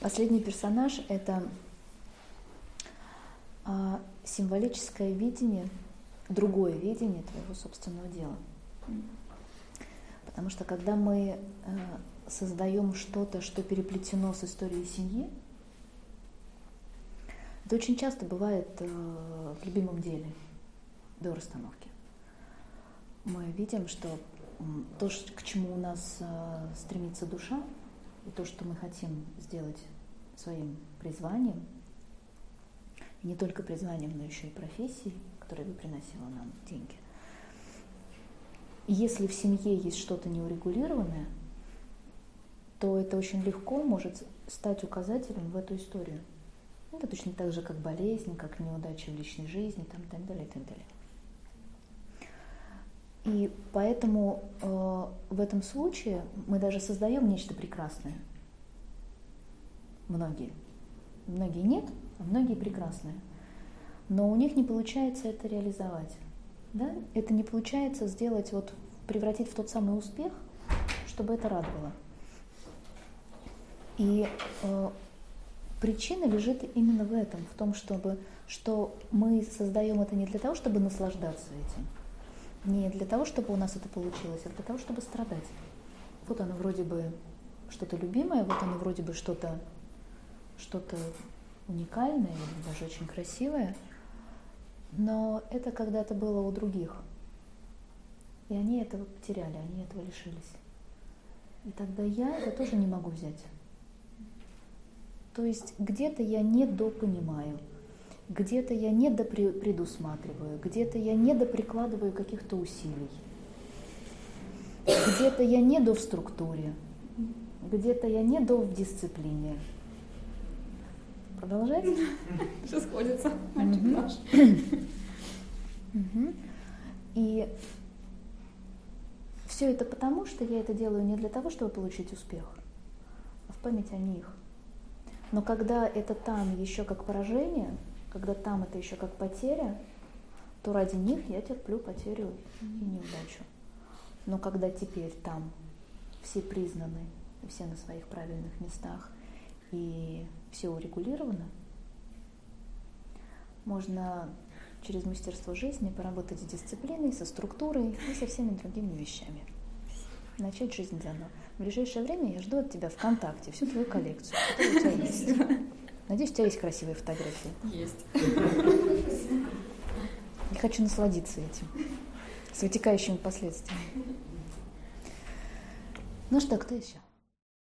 Последний персонаж – это а, символическое видение, другое видение твоего собственного дела. Потому что когда мы э, создаем что-то, что переплетено с историей семьи, это очень часто бывает э, в любимом деле до расстановки. Мы видим, что то, к чему у нас э, стремится душа, то, что мы хотим сделать своим призванием, и не только призванием, но еще и профессией, которая бы приносила нам деньги. И если в семье есть что-то неурегулированное, то это очень легко может стать указателем в эту историю. Это точно так же, как болезнь, как неудача в личной жизни, там, так далее, и так далее. И поэтому э, в этом случае мы даже создаем нечто прекрасное. Многие. Многие нет, а многие прекрасные. Но у них не получается это реализовать. Да? Это не получается сделать, вот, превратить в тот самый успех, чтобы это радовало. И э, причина лежит именно в этом, в том, чтобы, что мы создаем это не для того, чтобы наслаждаться этим, не для того, чтобы у нас это получилось, а для того, чтобы страдать. Вот оно вроде бы что-то любимое, вот оно вроде бы что-то что-то уникальное даже очень красивое, но это когда-то было у других. И они этого потеряли, они этого лишились. И тогда я это тоже не могу взять. То есть где-то я недопонимаю, где-то я недопредусматриваю, где-то я недоприкладываю каких-то усилий, где-то я недо в структуре, где-то я недо в дисциплине. Продолжать? Все сходится, мальчик наш. И все это потому, что я это делаю не для того, чтобы получить успех, а в память о них. Но когда это там еще как поражение, когда там это еще как потеря, то ради них я терплю потерю и неудачу. Но когда теперь там все признаны, все на своих правильных местах, и все урегулировано, можно через мастерство жизни поработать с дисциплиной, со структурой и со всеми другими вещами. Начать жизнь заново. В ближайшее время я жду от тебя ВКонтакте всю твою коллекцию, которая у тебя есть. Надеюсь, у тебя есть красивые фотографии. Есть. Я хочу насладиться этим, с вытекающими последствиями. Ну что, кто еще?